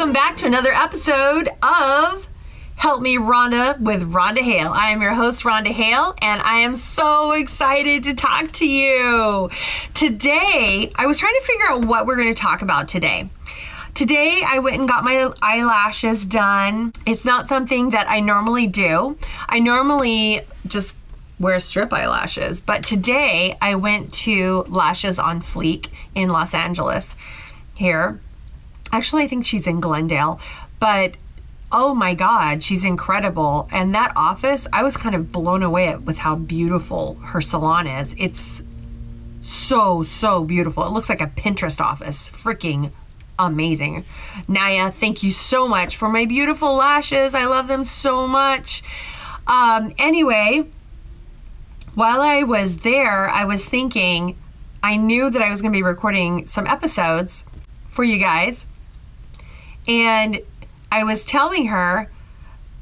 welcome back to another episode of Help Me Rhonda with Rhonda Hale. I am your host, Rhonda Hale, and I am so excited to talk to you. Today, I was trying to figure out what we're going to talk about today. Today, I went and got my eyelashes done. It's not something that I normally do. I normally just wear strip eyelashes, but today I went to Lashes on Fleek in Los Angeles here. Actually, I think she's in Glendale, but oh my God, she's incredible. And that office, I was kind of blown away with how beautiful her salon is. It's so, so beautiful. It looks like a Pinterest office. Freaking amazing. Naya, thank you so much for my beautiful lashes. I love them so much. Um, anyway, while I was there, I was thinking, I knew that I was going to be recording some episodes for you guys. And I was telling her,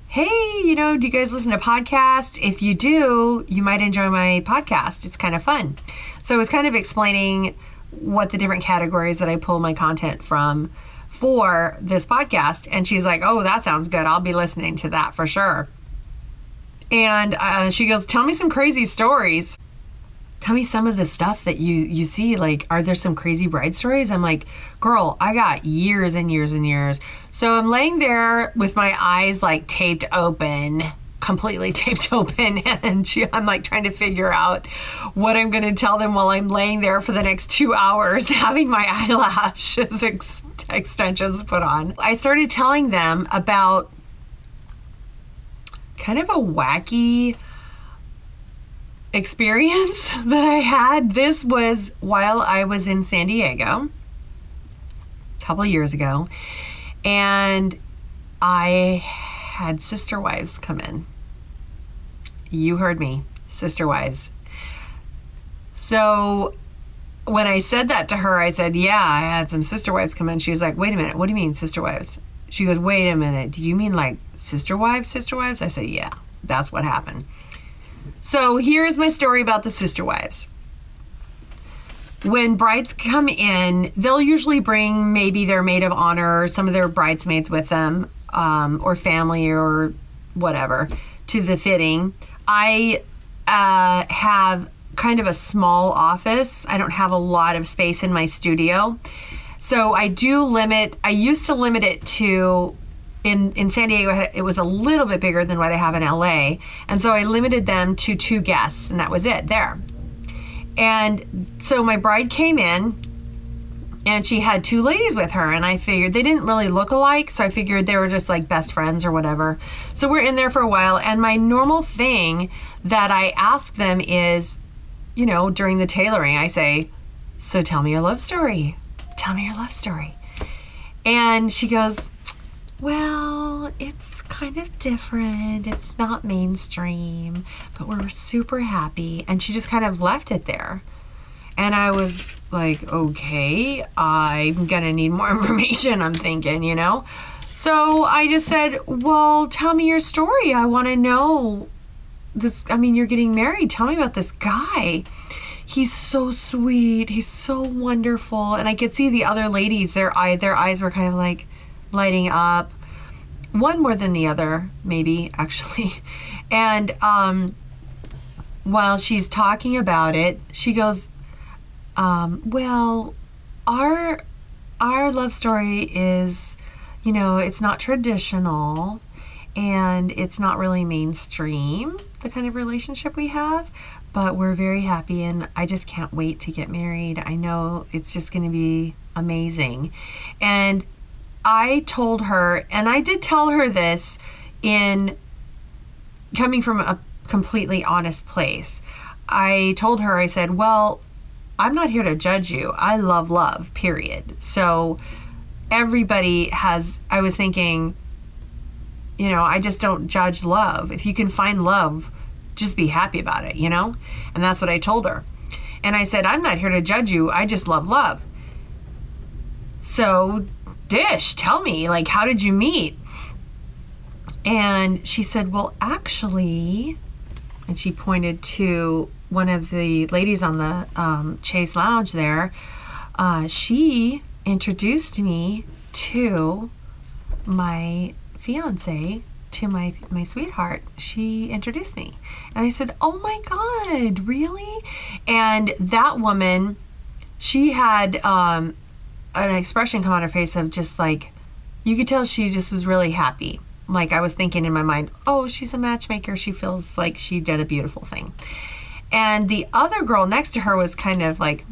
hey, you know, do you guys listen to podcasts? If you do, you might enjoy my podcast. It's kind of fun. So I was kind of explaining what the different categories that I pull my content from for this podcast. And she's like, oh, that sounds good. I'll be listening to that for sure. And uh, she goes, tell me some crazy stories tell me some of the stuff that you you see like are there some crazy bride stories? I'm like girl i got years and years and years. So i'm laying there with my eyes like taped open completely taped open and she, i'm like trying to figure out what i'm going to tell them while i'm laying there for the next two hours having my eyelashes ex- extensions put on. I started telling them about kind of a wacky experience that I had. This was while I was in San Diego a couple years ago, and I had sister wives come in. You heard me, sister wives. So when I said that to her, I said, Yeah, I had some sister wives come in. She was like, Wait a minute, what do you mean, sister wives? She goes, Wait a minute, do you mean like sister wives, sister wives? I said, Yeah, that's what happened. So here's my story about the sister wives. When brides come in, they'll usually bring maybe their maid of honor or some of their bridesmaids with them, um, or family or whatever, to the fitting. I uh, have kind of a small office. I don't have a lot of space in my studio. So I do limit, I used to limit it to in in San Diego it was a little bit bigger than what I have in LA, and so I limited them to two guests, and that was it there. And so my bride came in, and she had two ladies with her, and I figured they didn't really look alike, so I figured they were just like best friends or whatever. So we're in there for a while, and my normal thing that I ask them is, you know, during the tailoring, I say, "So tell me your love story. Tell me your love story." And she goes, well, it's kind of different. It's not mainstream, but we're super happy. And she just kind of left it there. And I was like, okay, I'm going to need more information, I'm thinking, you know? So I just said, well, tell me your story. I want to know this. I mean, you're getting married. Tell me about this guy. He's so sweet. He's so wonderful. And I could see the other ladies, their eye, their eyes were kind of like, lighting up. One more than the other, maybe actually. And um, while she's talking about it, she goes, um, "Well, our our love story is, you know, it's not traditional." and it's not really mainstream the kind of relationship we have but we're very happy and i just can't wait to get married i know it's just going to be amazing and I told her, and I did tell her this in coming from a completely honest place. I told her, I said, Well, I'm not here to judge you. I love love, period. So everybody has, I was thinking, you know, I just don't judge love. If you can find love, just be happy about it, you know? And that's what I told her. And I said, I'm not here to judge you. I just love love. So dish. Tell me like how did you meet? And she said well actually and she pointed to one of the ladies on the um, chase lounge there uh, she introduced me to my fiance to my my sweetheart. She introduced me. And i said oh my god really? And that woman she had um, an expression come on her face of just like you could tell she just was really happy. Like i was thinking in my mind oh she's a matchmaker. She feels like she did a beautiful thing. And the other girl next to her was kind of like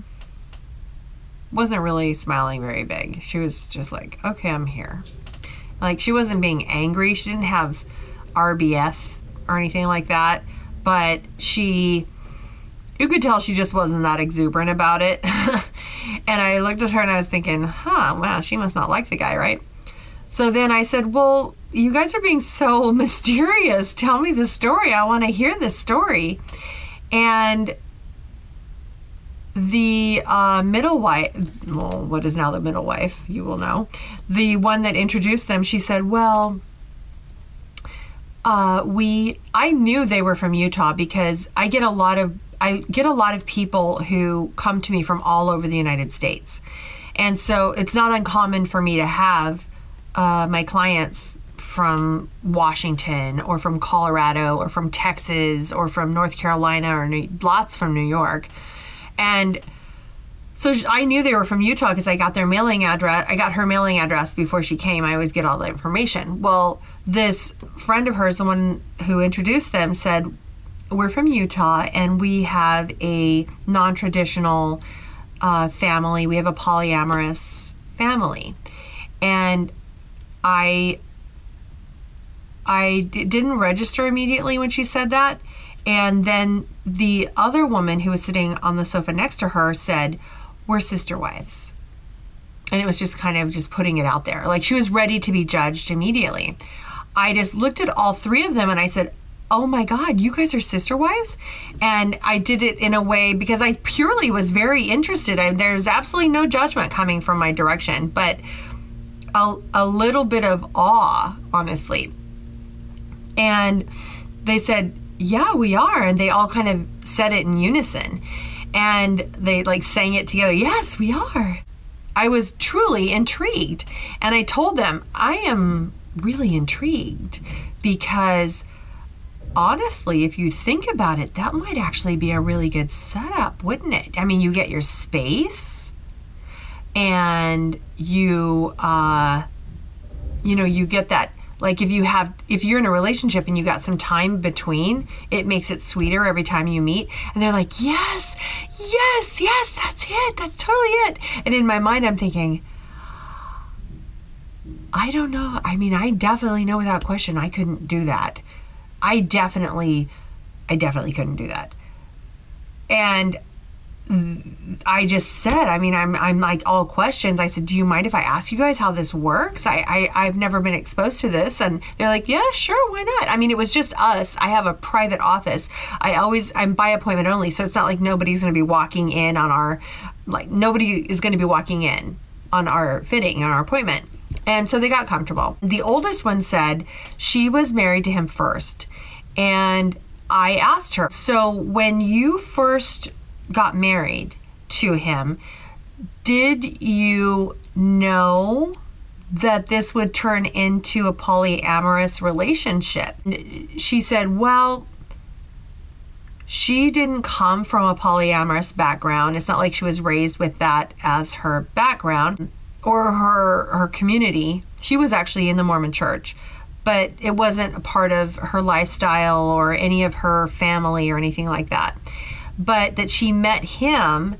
wasn't really smiling very big. She was just like okay i'm here. Like she wasn't being angry. She didn't have RBF or anything like that, but she you could tell she just wasn't that exuberant about it. and I looked at her and I was thinking, huh, wow, she must not like the guy, right? So then I said, well, you guys are being so mysterious. Tell me the story. I want to hear the story. And the uh, middle wife, well, what is now the middle wife, you will know, the one that introduced them, she said, well, uh, we, I knew they were from Utah because I get a lot of, I get a lot of people who come to me from all over the United States. And so it's not uncommon for me to have uh, my clients from Washington or from Colorado or from Texas or from North Carolina or New, lots from New York and so I knew they were from Utah because I got their mailing address. I got her mailing address before she came. I always get all the information. Well, this friend of hers, the one who introduced them, said, We're from Utah and we have a non traditional uh, family. We have a polyamorous family. And I I d- didn't register immediately when she said that. And then the other woman who was sitting on the sofa next to her said, We're sister wives. And it was just kind of just putting it out there. Like she was ready to be judged immediately. I just looked at all three of them and I said, Oh my God, you guys are sister wives? And I did it in a way because I purely was very interested. I, there's absolutely no judgment coming from my direction, but a, a little bit of awe, honestly. And they said, yeah, we are. And they all kind of said it in unison. And they like sang it together. Yes, we are. I was truly intrigued. And I told them, I am really intrigued because honestly, if you think about it, that might actually be a really good setup, wouldn't it? I mean, you get your space and you, uh, you know, you get that like if you have if you're in a relationship and you got some time between it makes it sweeter every time you meet. And they're like yes yes yes that's it that's totally it. And in my mind i'm thinking i don't know i mean i definitely know without question i couldn't do that i definitely i definitely couldn't do that and I just said, I mean, I'm, I'm like all questions. I said, do you mind if I ask you guys how this works? I, I, I've never been exposed to this. And they're like, yeah, sure. Why not? I mean, it was just us. I have a private office. I always, I'm by appointment only. So it's not like nobody's going to be walking in on our, like nobody is going to be walking in on our fitting, on our appointment. And so they got comfortable. The oldest one said she was married to him first. And I asked her, so when you first got married to him, did you know that this would turn into a polyamorous relationship? She said, Well, she didn't come from a polyamorous background. It's not like she was raised with that as her background or her her community. She was actually in the Mormon church, but it wasn't a part of her lifestyle or any of her family or anything like that but that she met him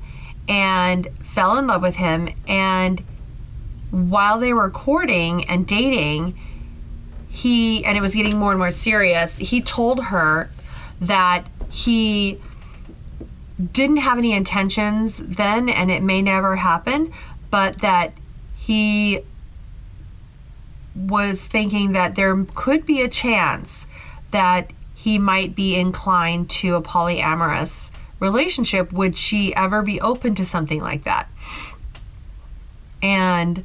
and fell in love with him. And while they were courting and dating, he, and it was getting more and more serious, he told her that he didn't have any intentions then and it may never happen, but that he was thinking that there could be a chance that he might be inclined to a polyamorous relationship, would she ever be open to something like that? And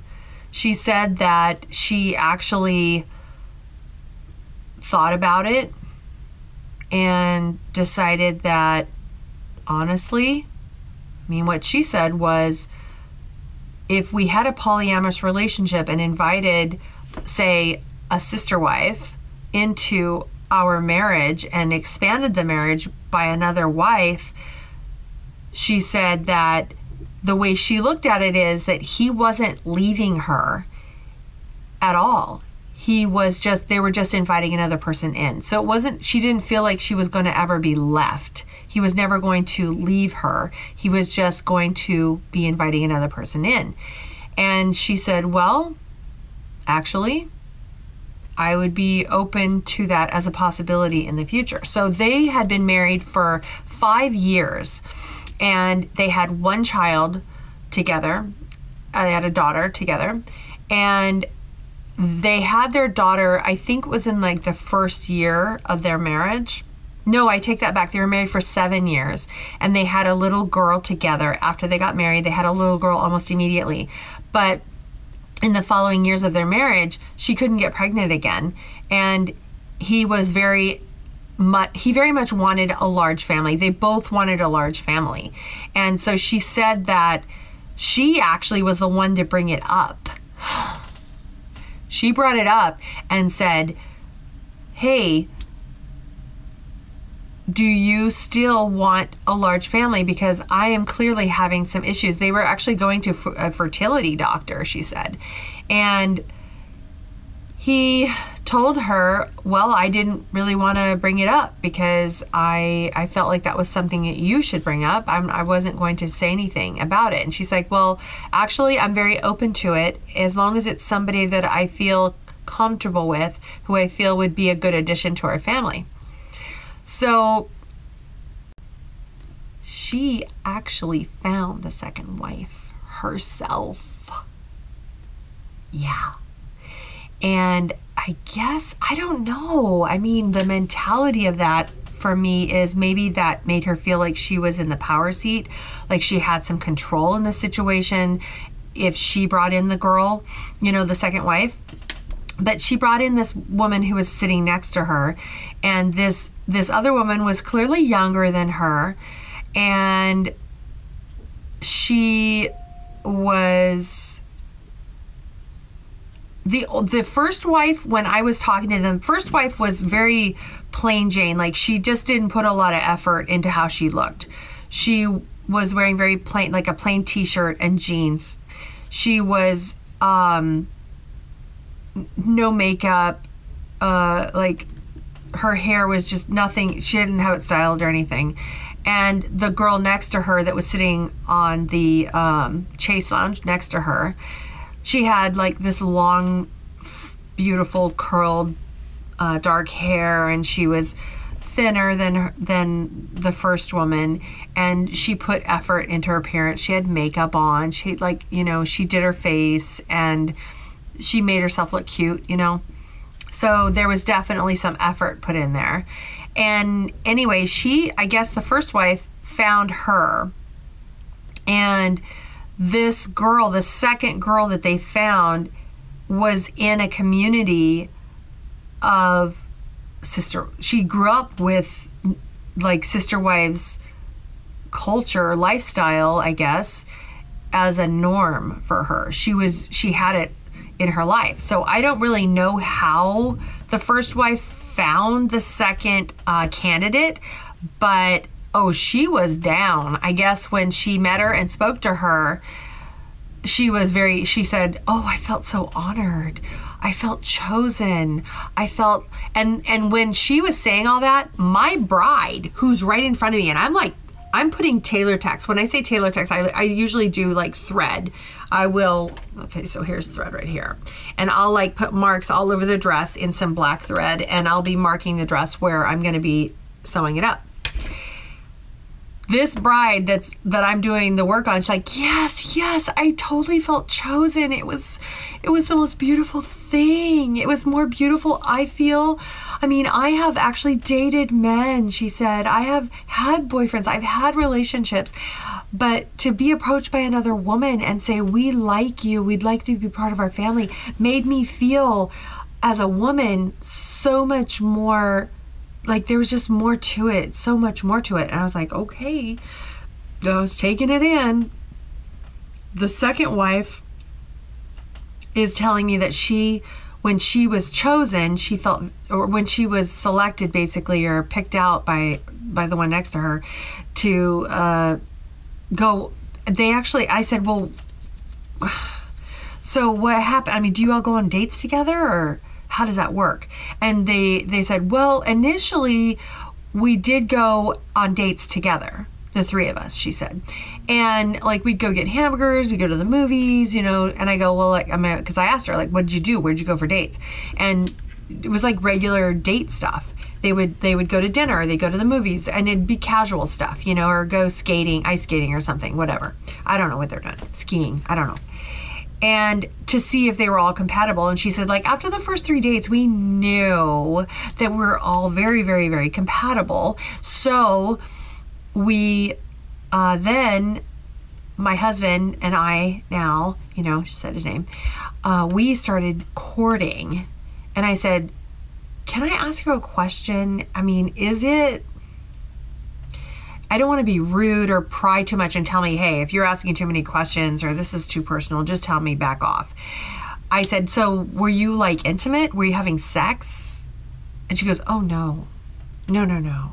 she said that she actually thought about it and decided that honestly, I mean, what she said was if we had a polyamorous relationship and invited say, a sister wife into our marriage and expanded the marriage by another wife, she said that the way she looked at it is that he wasn't leaving her at all. He was just, they were just inviting another person in. So it wasn't, she didn't feel like she was going to ever be left. He was never going to leave her. He was just going to be inviting another person in. And she said, Well, actually, I would be open to that as a possibility in the future. So they had been married for five years and they had one child together. They had a daughter together. And they had their daughter, I think was in like the first year of their marriage. No, I take that back. They were married for seven years and they had a little girl together. After they got married, they had a little girl almost immediately. But in the following years of their marriage, she couldn't get pregnant again. And he was very much, he very much wanted a large family. They both wanted a large family. And so she said that she actually was the one to bring it up. She brought it up and said, Hey, do you still want a large family? Because I am clearly having some issues. They were actually going to a fertility doctor, she said. And he told her, "Well, I didn't really want to bring it up because I I felt like that was something that you should bring up. I'm, I wasn't going to say anything about it." And she's like, "Well, actually, I'm very open to it as long as it's somebody that I feel comfortable with, who I feel would be a good addition to our family." So she actually found the second wife herself. Yeah. And I guess, I don't know. I mean, the mentality of that for me is maybe that made her feel like she was in the power seat, like she had some control in the situation if she brought in the girl, you know, the second wife. But she brought in this woman who was sitting next to her, and this this other woman was clearly younger than her, and she was the the first wife when I was talking to them, first wife was very plain Jane. Like she just didn't put a lot of effort into how she looked. She was wearing very plain, like a plain T-shirt and jeans. She was um, no makeup. Uh, like her hair was just nothing. She didn't have it styled or anything. And the girl next to her that was sitting on the um, chase lounge next to her she had like this long, beautiful curled uh, dark hair, and she was thinner than than the first woman and she put effort into her appearance she had makeup on she like you know she did her face and she made herself look cute you know so there was definitely some effort put in there and anyway she i guess the first wife found her and this girl, the second girl that they found, was in a community of sister. She grew up with like sister wives culture, lifestyle, I guess, as a norm for her. She was she had it in her life. So I don't really know how the first wife found the second uh, candidate, but oh, she was down. I guess when she met her and spoke to her, she was very, she said, Oh, I felt so honored. I felt chosen. I felt, and, and when she was saying all that, my bride, who's right in front of me, and I'm like, I'm putting tailor tacks. When I say tailor tacks, I, I usually do like thread. I will, okay, so here's thread right here. And I'll like put marks all over the dress in some black thread, and I'll be marking the dress where I'm gonna be sewing it up this bride that's that I'm doing the work on, she's like, yes, yes, I totally felt chosen. It was it was the most beautiful thing. It was more beautiful, I feel. I mean, I have actually dated men, she said. I have had boyfriends, I've had relationships. But to be approached by another woman and say, We like you, we'd like to be part of our family, made me feel as a woman so much more like there was just more to it, so much more to it. And I was like, okay, I was taking it in. The second wife is telling me that she when she was chosen, she felt, or when she was selected, basically, or picked out by by the one next to her, to uh, go. They actually, I said, well, so what happened? I mean, do you all go on dates together, or how does that work? And they they said, well, initially, we did go on dates together the three of us she said and like we'd go get hamburgers we'd go to the movies you know and i go well like i'm because i asked her like what did you do where'd you go for dates and it was like regular date stuff they would they would go to dinner they go to the movies and it'd be casual stuff you know or go skating ice skating or something whatever i don't know what they're doing skiing i don't know and to see if they were all compatible. And she said, like, after the first three dates, we knew that we're all very, very, very compatible. So we uh, then, my husband and I now, you know, she said his name, uh, we started courting. And I said, Can I ask you a question? I mean, is it I don't want to be rude or pry too much and tell me, hey, if you're asking too many questions or this is too personal, just tell me back off. I said, so were you like intimate? Were you having sex? And she goes, oh no, no, no, no.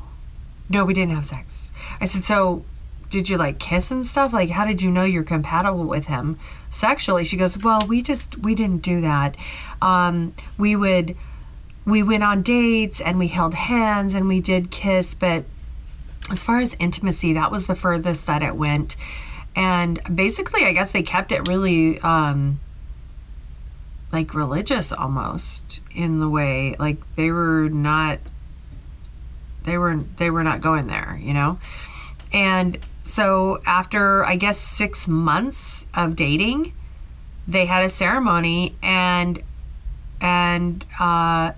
No, we didn't have sex. I said, so did you like kiss and stuff? Like, how did you know you're compatible with him sexually? She goes, well, we just, we didn't do that. Um, we would, we went on dates and we held hands and we did kiss, but as far as intimacy, that was the furthest that it went. And basically, I guess they kept it really um, like religious almost in the way like they were not they were they were not going there, you know. And so after I guess 6 months of dating, they had a ceremony and and uh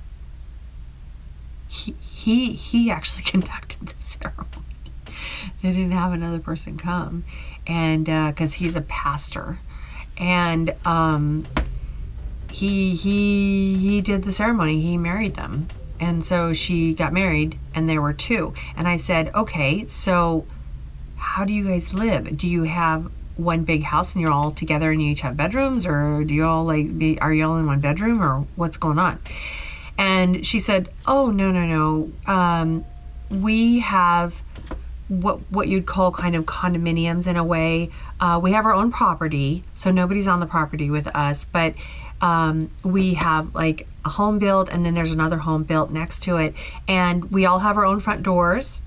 he he he actually conducted the ceremony they didn't have another person come, and because uh, he's a pastor, and um, he he he did the ceremony. He married them, and so she got married, and there were two. And I said, okay, so how do you guys live? Do you have one big house and you're all together and you each have bedrooms, or do you all like be? Are you all in one bedroom, or what's going on? And she said, oh no no no, um, we have what what you'd call kind of condominiums in a way. Uh, we have our own property, so nobody's on the property with us, but um, we have like a home built, and then there's another home built next to it, and we all have our own front doors.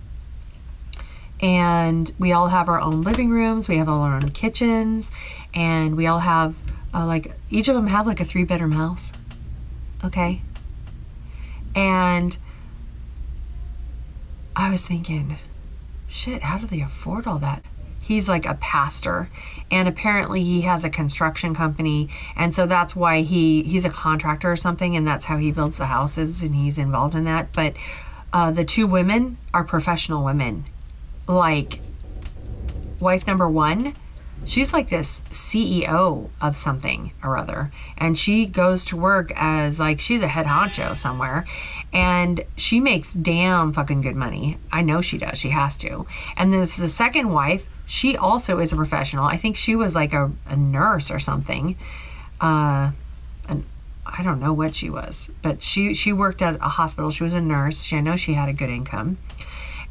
And we all have our own living rooms. We have all our own kitchens, and we all have uh, like each of them have like a three bedroom house. Okay. And I was thinking, shit, how do they afford all that? He's like a pastor, and apparently he has a construction company, and so that's why he he's a contractor or something, and that's how he builds the houses, and he's involved in that. But uh, the two women are professional women, like wife number one she's like this CEO of something or other. And she goes to work as like she's a head honcho somewhere. And she makes damn fucking good money. I know she does. She has to. And the, the second wife, she also is a professional. I think she was like a, a nurse or something. Uh, and I don't know what she was, but she she worked at a hospital. She was a nurse. She, I know she had a good income,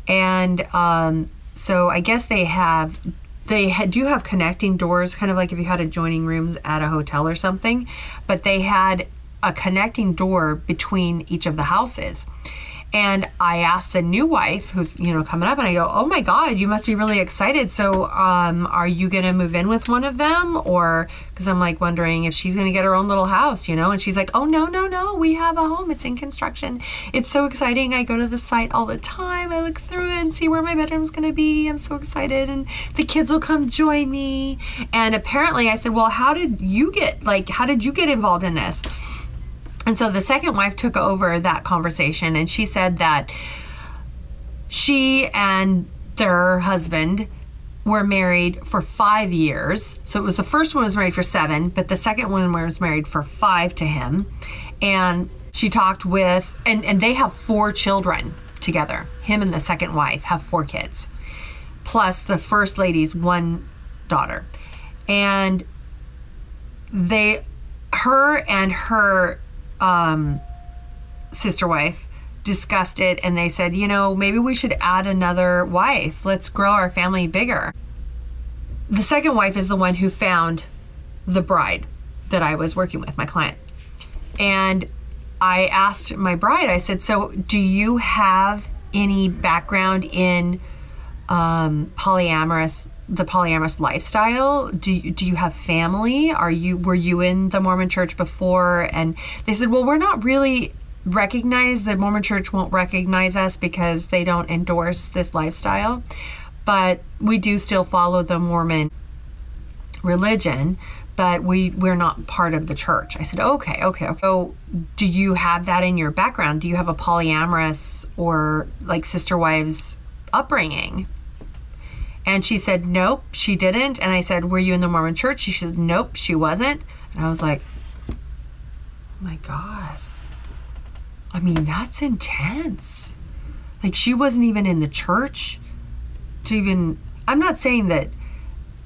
and um, so I guess they have they had, do have connecting doors, kind of like if you had adjoining rooms at a hotel or something, but they had a connecting door between each of the houses. And I asked the new wife who's, you know, coming up and I go, Oh my God, you must be really excited. So, um, are you to move in with one of them? Or, because I'm like wondering if she's to get her own little house, you know? And she's like, Oh, no, no, no. We have a home. It's in construction. It's so exciting. I go to the site all the time. I look through it and see where my bedroom's to be. I'm so excited. And the kids will come join me. And apparently I said, Well, how did you get, like, how did you get involved in this? And so the second wife took over that conversation and she said that she and their husband were married for five years. So it was the first one was married for seven, but the second one was married for five to him. And she talked with, and, and they have four children together. Him and the second wife have four kids, plus the first lady's one daughter. And they, her and her um, sister wife discussed it and they said, you know, maybe we should add another wife. Let's grow our family bigger. The second wife is the one who found the bride that I was working with, my client. And I asked my bride, I said, so do you have any background in um, polyamorous the polyamorous lifestyle? Do you, do you have family? Are you were you in the mormon church before? And they said well we're not really recognized the mormon church won't recognize us because they don't endorse this lifestyle but we do still follow the mormon religion but we we're not part of the church. I said okay okay so do you have that in your background? Do you have a polyamorous or like sister wives upbringing and she said, Nope, she didn't. And I said, Were you in the Mormon church? She said, Nope, she wasn't. And I was like, Oh my God. I mean, that's intense. Like, she wasn't even in the church to even. I'm not saying that.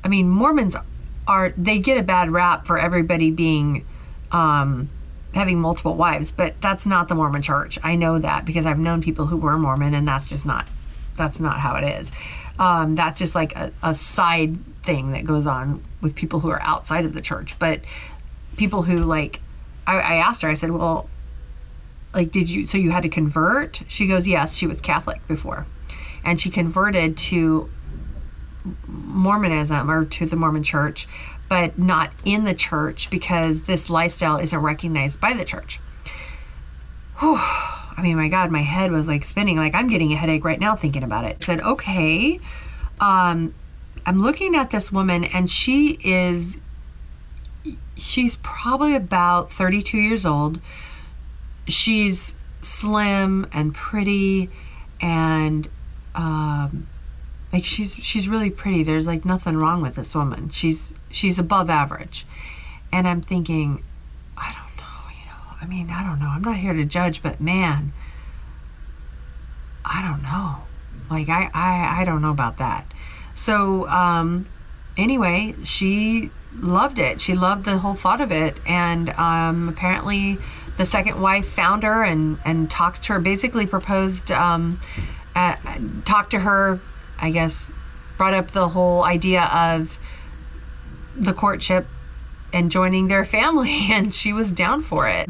I mean, Mormons are. They get a bad rap for everybody being. Um, having multiple wives, but that's not the Mormon church. I know that because I've known people who were Mormon, and that's just not that's not how it is. Um, that's just like a, a side thing that goes on with people who are outside of the church. But people who like, I, I asked her, I said, well, like, did you, so you had to convert? She goes, yes, she was Catholic before. And she converted to Mormonism or to the Mormon church, but not in the church because this lifestyle isn't recognized by the church. Whew. I mean, my God, my head was like spinning. Like I'm getting a headache right now thinking about it. I said, okay, um, I'm looking at this woman, and she is, she's probably about 32 years old. She's slim and pretty, and um, like she's she's really pretty. There's like nothing wrong with this woman. She's she's above average, and I'm thinking, I mean, I don't know. I'm not here to judge, but man, I don't know. Like I I, I don't know about that. So um anyway, she loved it. She loved the whole thought of it and um apparently the second wife found her and and talked to her basically proposed um uh, talked to her I guess brought up the whole idea of the courtship and joining their family and she was down for it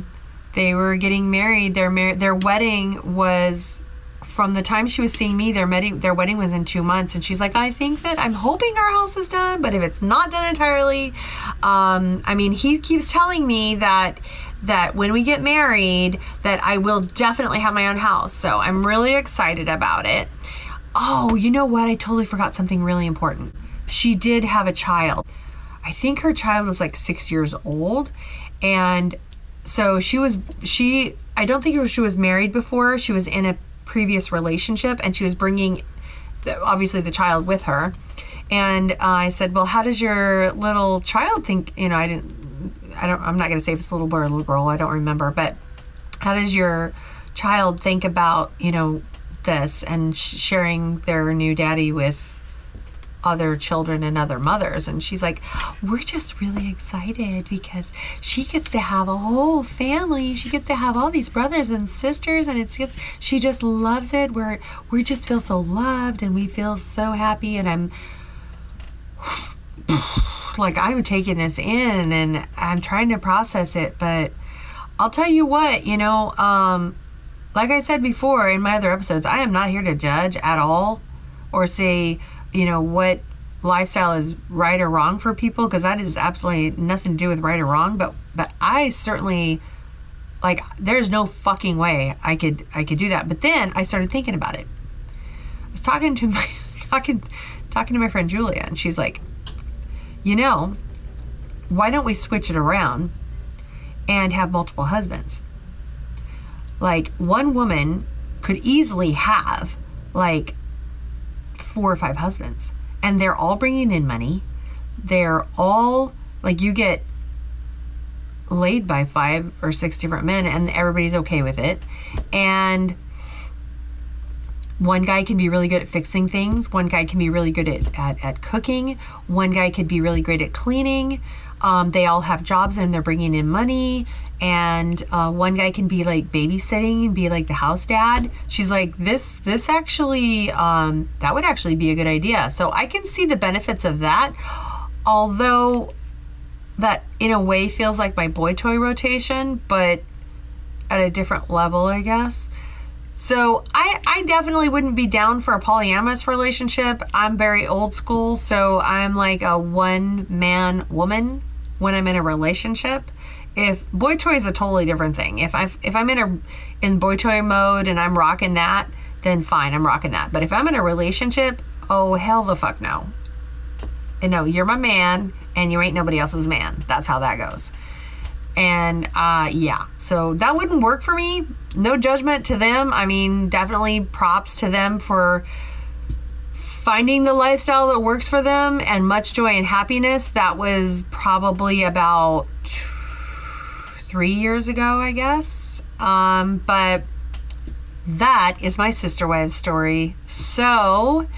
they were getting married. Their mar- their wedding was from the time she was seeing me. Their wedding their wedding was in two months, and she's like, I think that I'm hoping our house is done, but if it's not done entirely, um, I mean, he keeps telling me that that when we get married that I will definitely have my own house. So I'm really excited about it. Oh, you know what? I totally forgot something really important. She did have a child. I think her child was like 6 years old and so she was she I don't think she was married before. She was in a previous relationship and she was bringing the, obviously the child with her. And uh, I said, "Well, how does your little child think, you know, I didn't I don't I'm not going to say if it's a little boy or a little girl, I don't remember, but how does your child think about, you know, this and sh- sharing their new daddy with other children and other mothers. And she's like, We're just really excited because she gets to have a whole family. She gets to have all these brothers and sisters, and it's just, she just loves it. We're, we just feel so loved and we feel so happy. And I'm like, I'm taking this in and I'm trying to process it. But I'll tell you what, you know, um, like I said before in my other episodes, I am not here to judge at all or say, you know what lifestyle is right or wrong for people because that is absolutely nothing to do with right or wrong but but I certainly like there's no fucking way I could I could do that. But then I started thinking about it. I was talking to my talking talking to my friend Julia and she's like you know why don't we switch it around and have multiple husbands? Like one woman could easily have like four or five husbands and they're all bringing in money. They're all like you get laid by five or six different men and everybody's okay with it. And one guy can be really good at fixing things. One guy can be really good at, at, at cooking. One guy could be really great at cleaning. Um, they all have jobs and they're bringing in money. And uh, one guy can be like babysitting and be like the house dad. She's like, this, this actually, um, that would actually be a good idea. So I can see the benefits of that. Although that in a way feels like my boy toy rotation, but at a different level, I guess. So I, I definitely wouldn't be down for a polyamorous relationship. I'm very old school, so I'm like a one man woman when I'm in a relationship. If boy toy is a totally different thing. If I if I'm in a in boy toy mode and I'm rocking that, then fine, I'm rocking that. But if I'm in a relationship, oh hell the fuck no. And no, you're my man and you ain't nobody else's man. That's how that goes. And uh, yeah, so that wouldn't work for me. No judgment to them. I mean, definitely props to them for finding the lifestyle that works for them and much joy and happiness. That was probably about three years ago, I guess. Um, but that is my sister wives story. So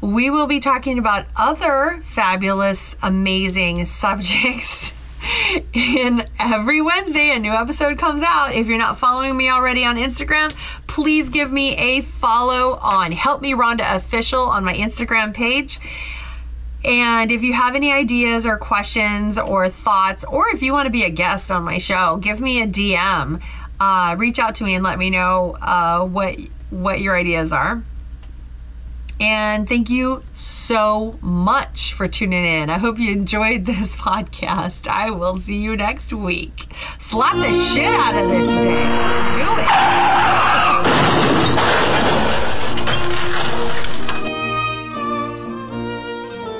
we will be talking about other fabulous, amazing subjects in every Wednesday a new episode comes out. If you're not following me already on Instagram, please give me a follow on Help Me Rhonda Official on my Instagram page. And if you have any ideas or questions or thoughts, or if you want to be a guest on my show, give me a DM. Uh, reach out to me and let me know uh, what what your ideas are. And thank you so much for tuning in. I hope you enjoyed this podcast. I will see you next week. Slap the shit out of this day. Do it.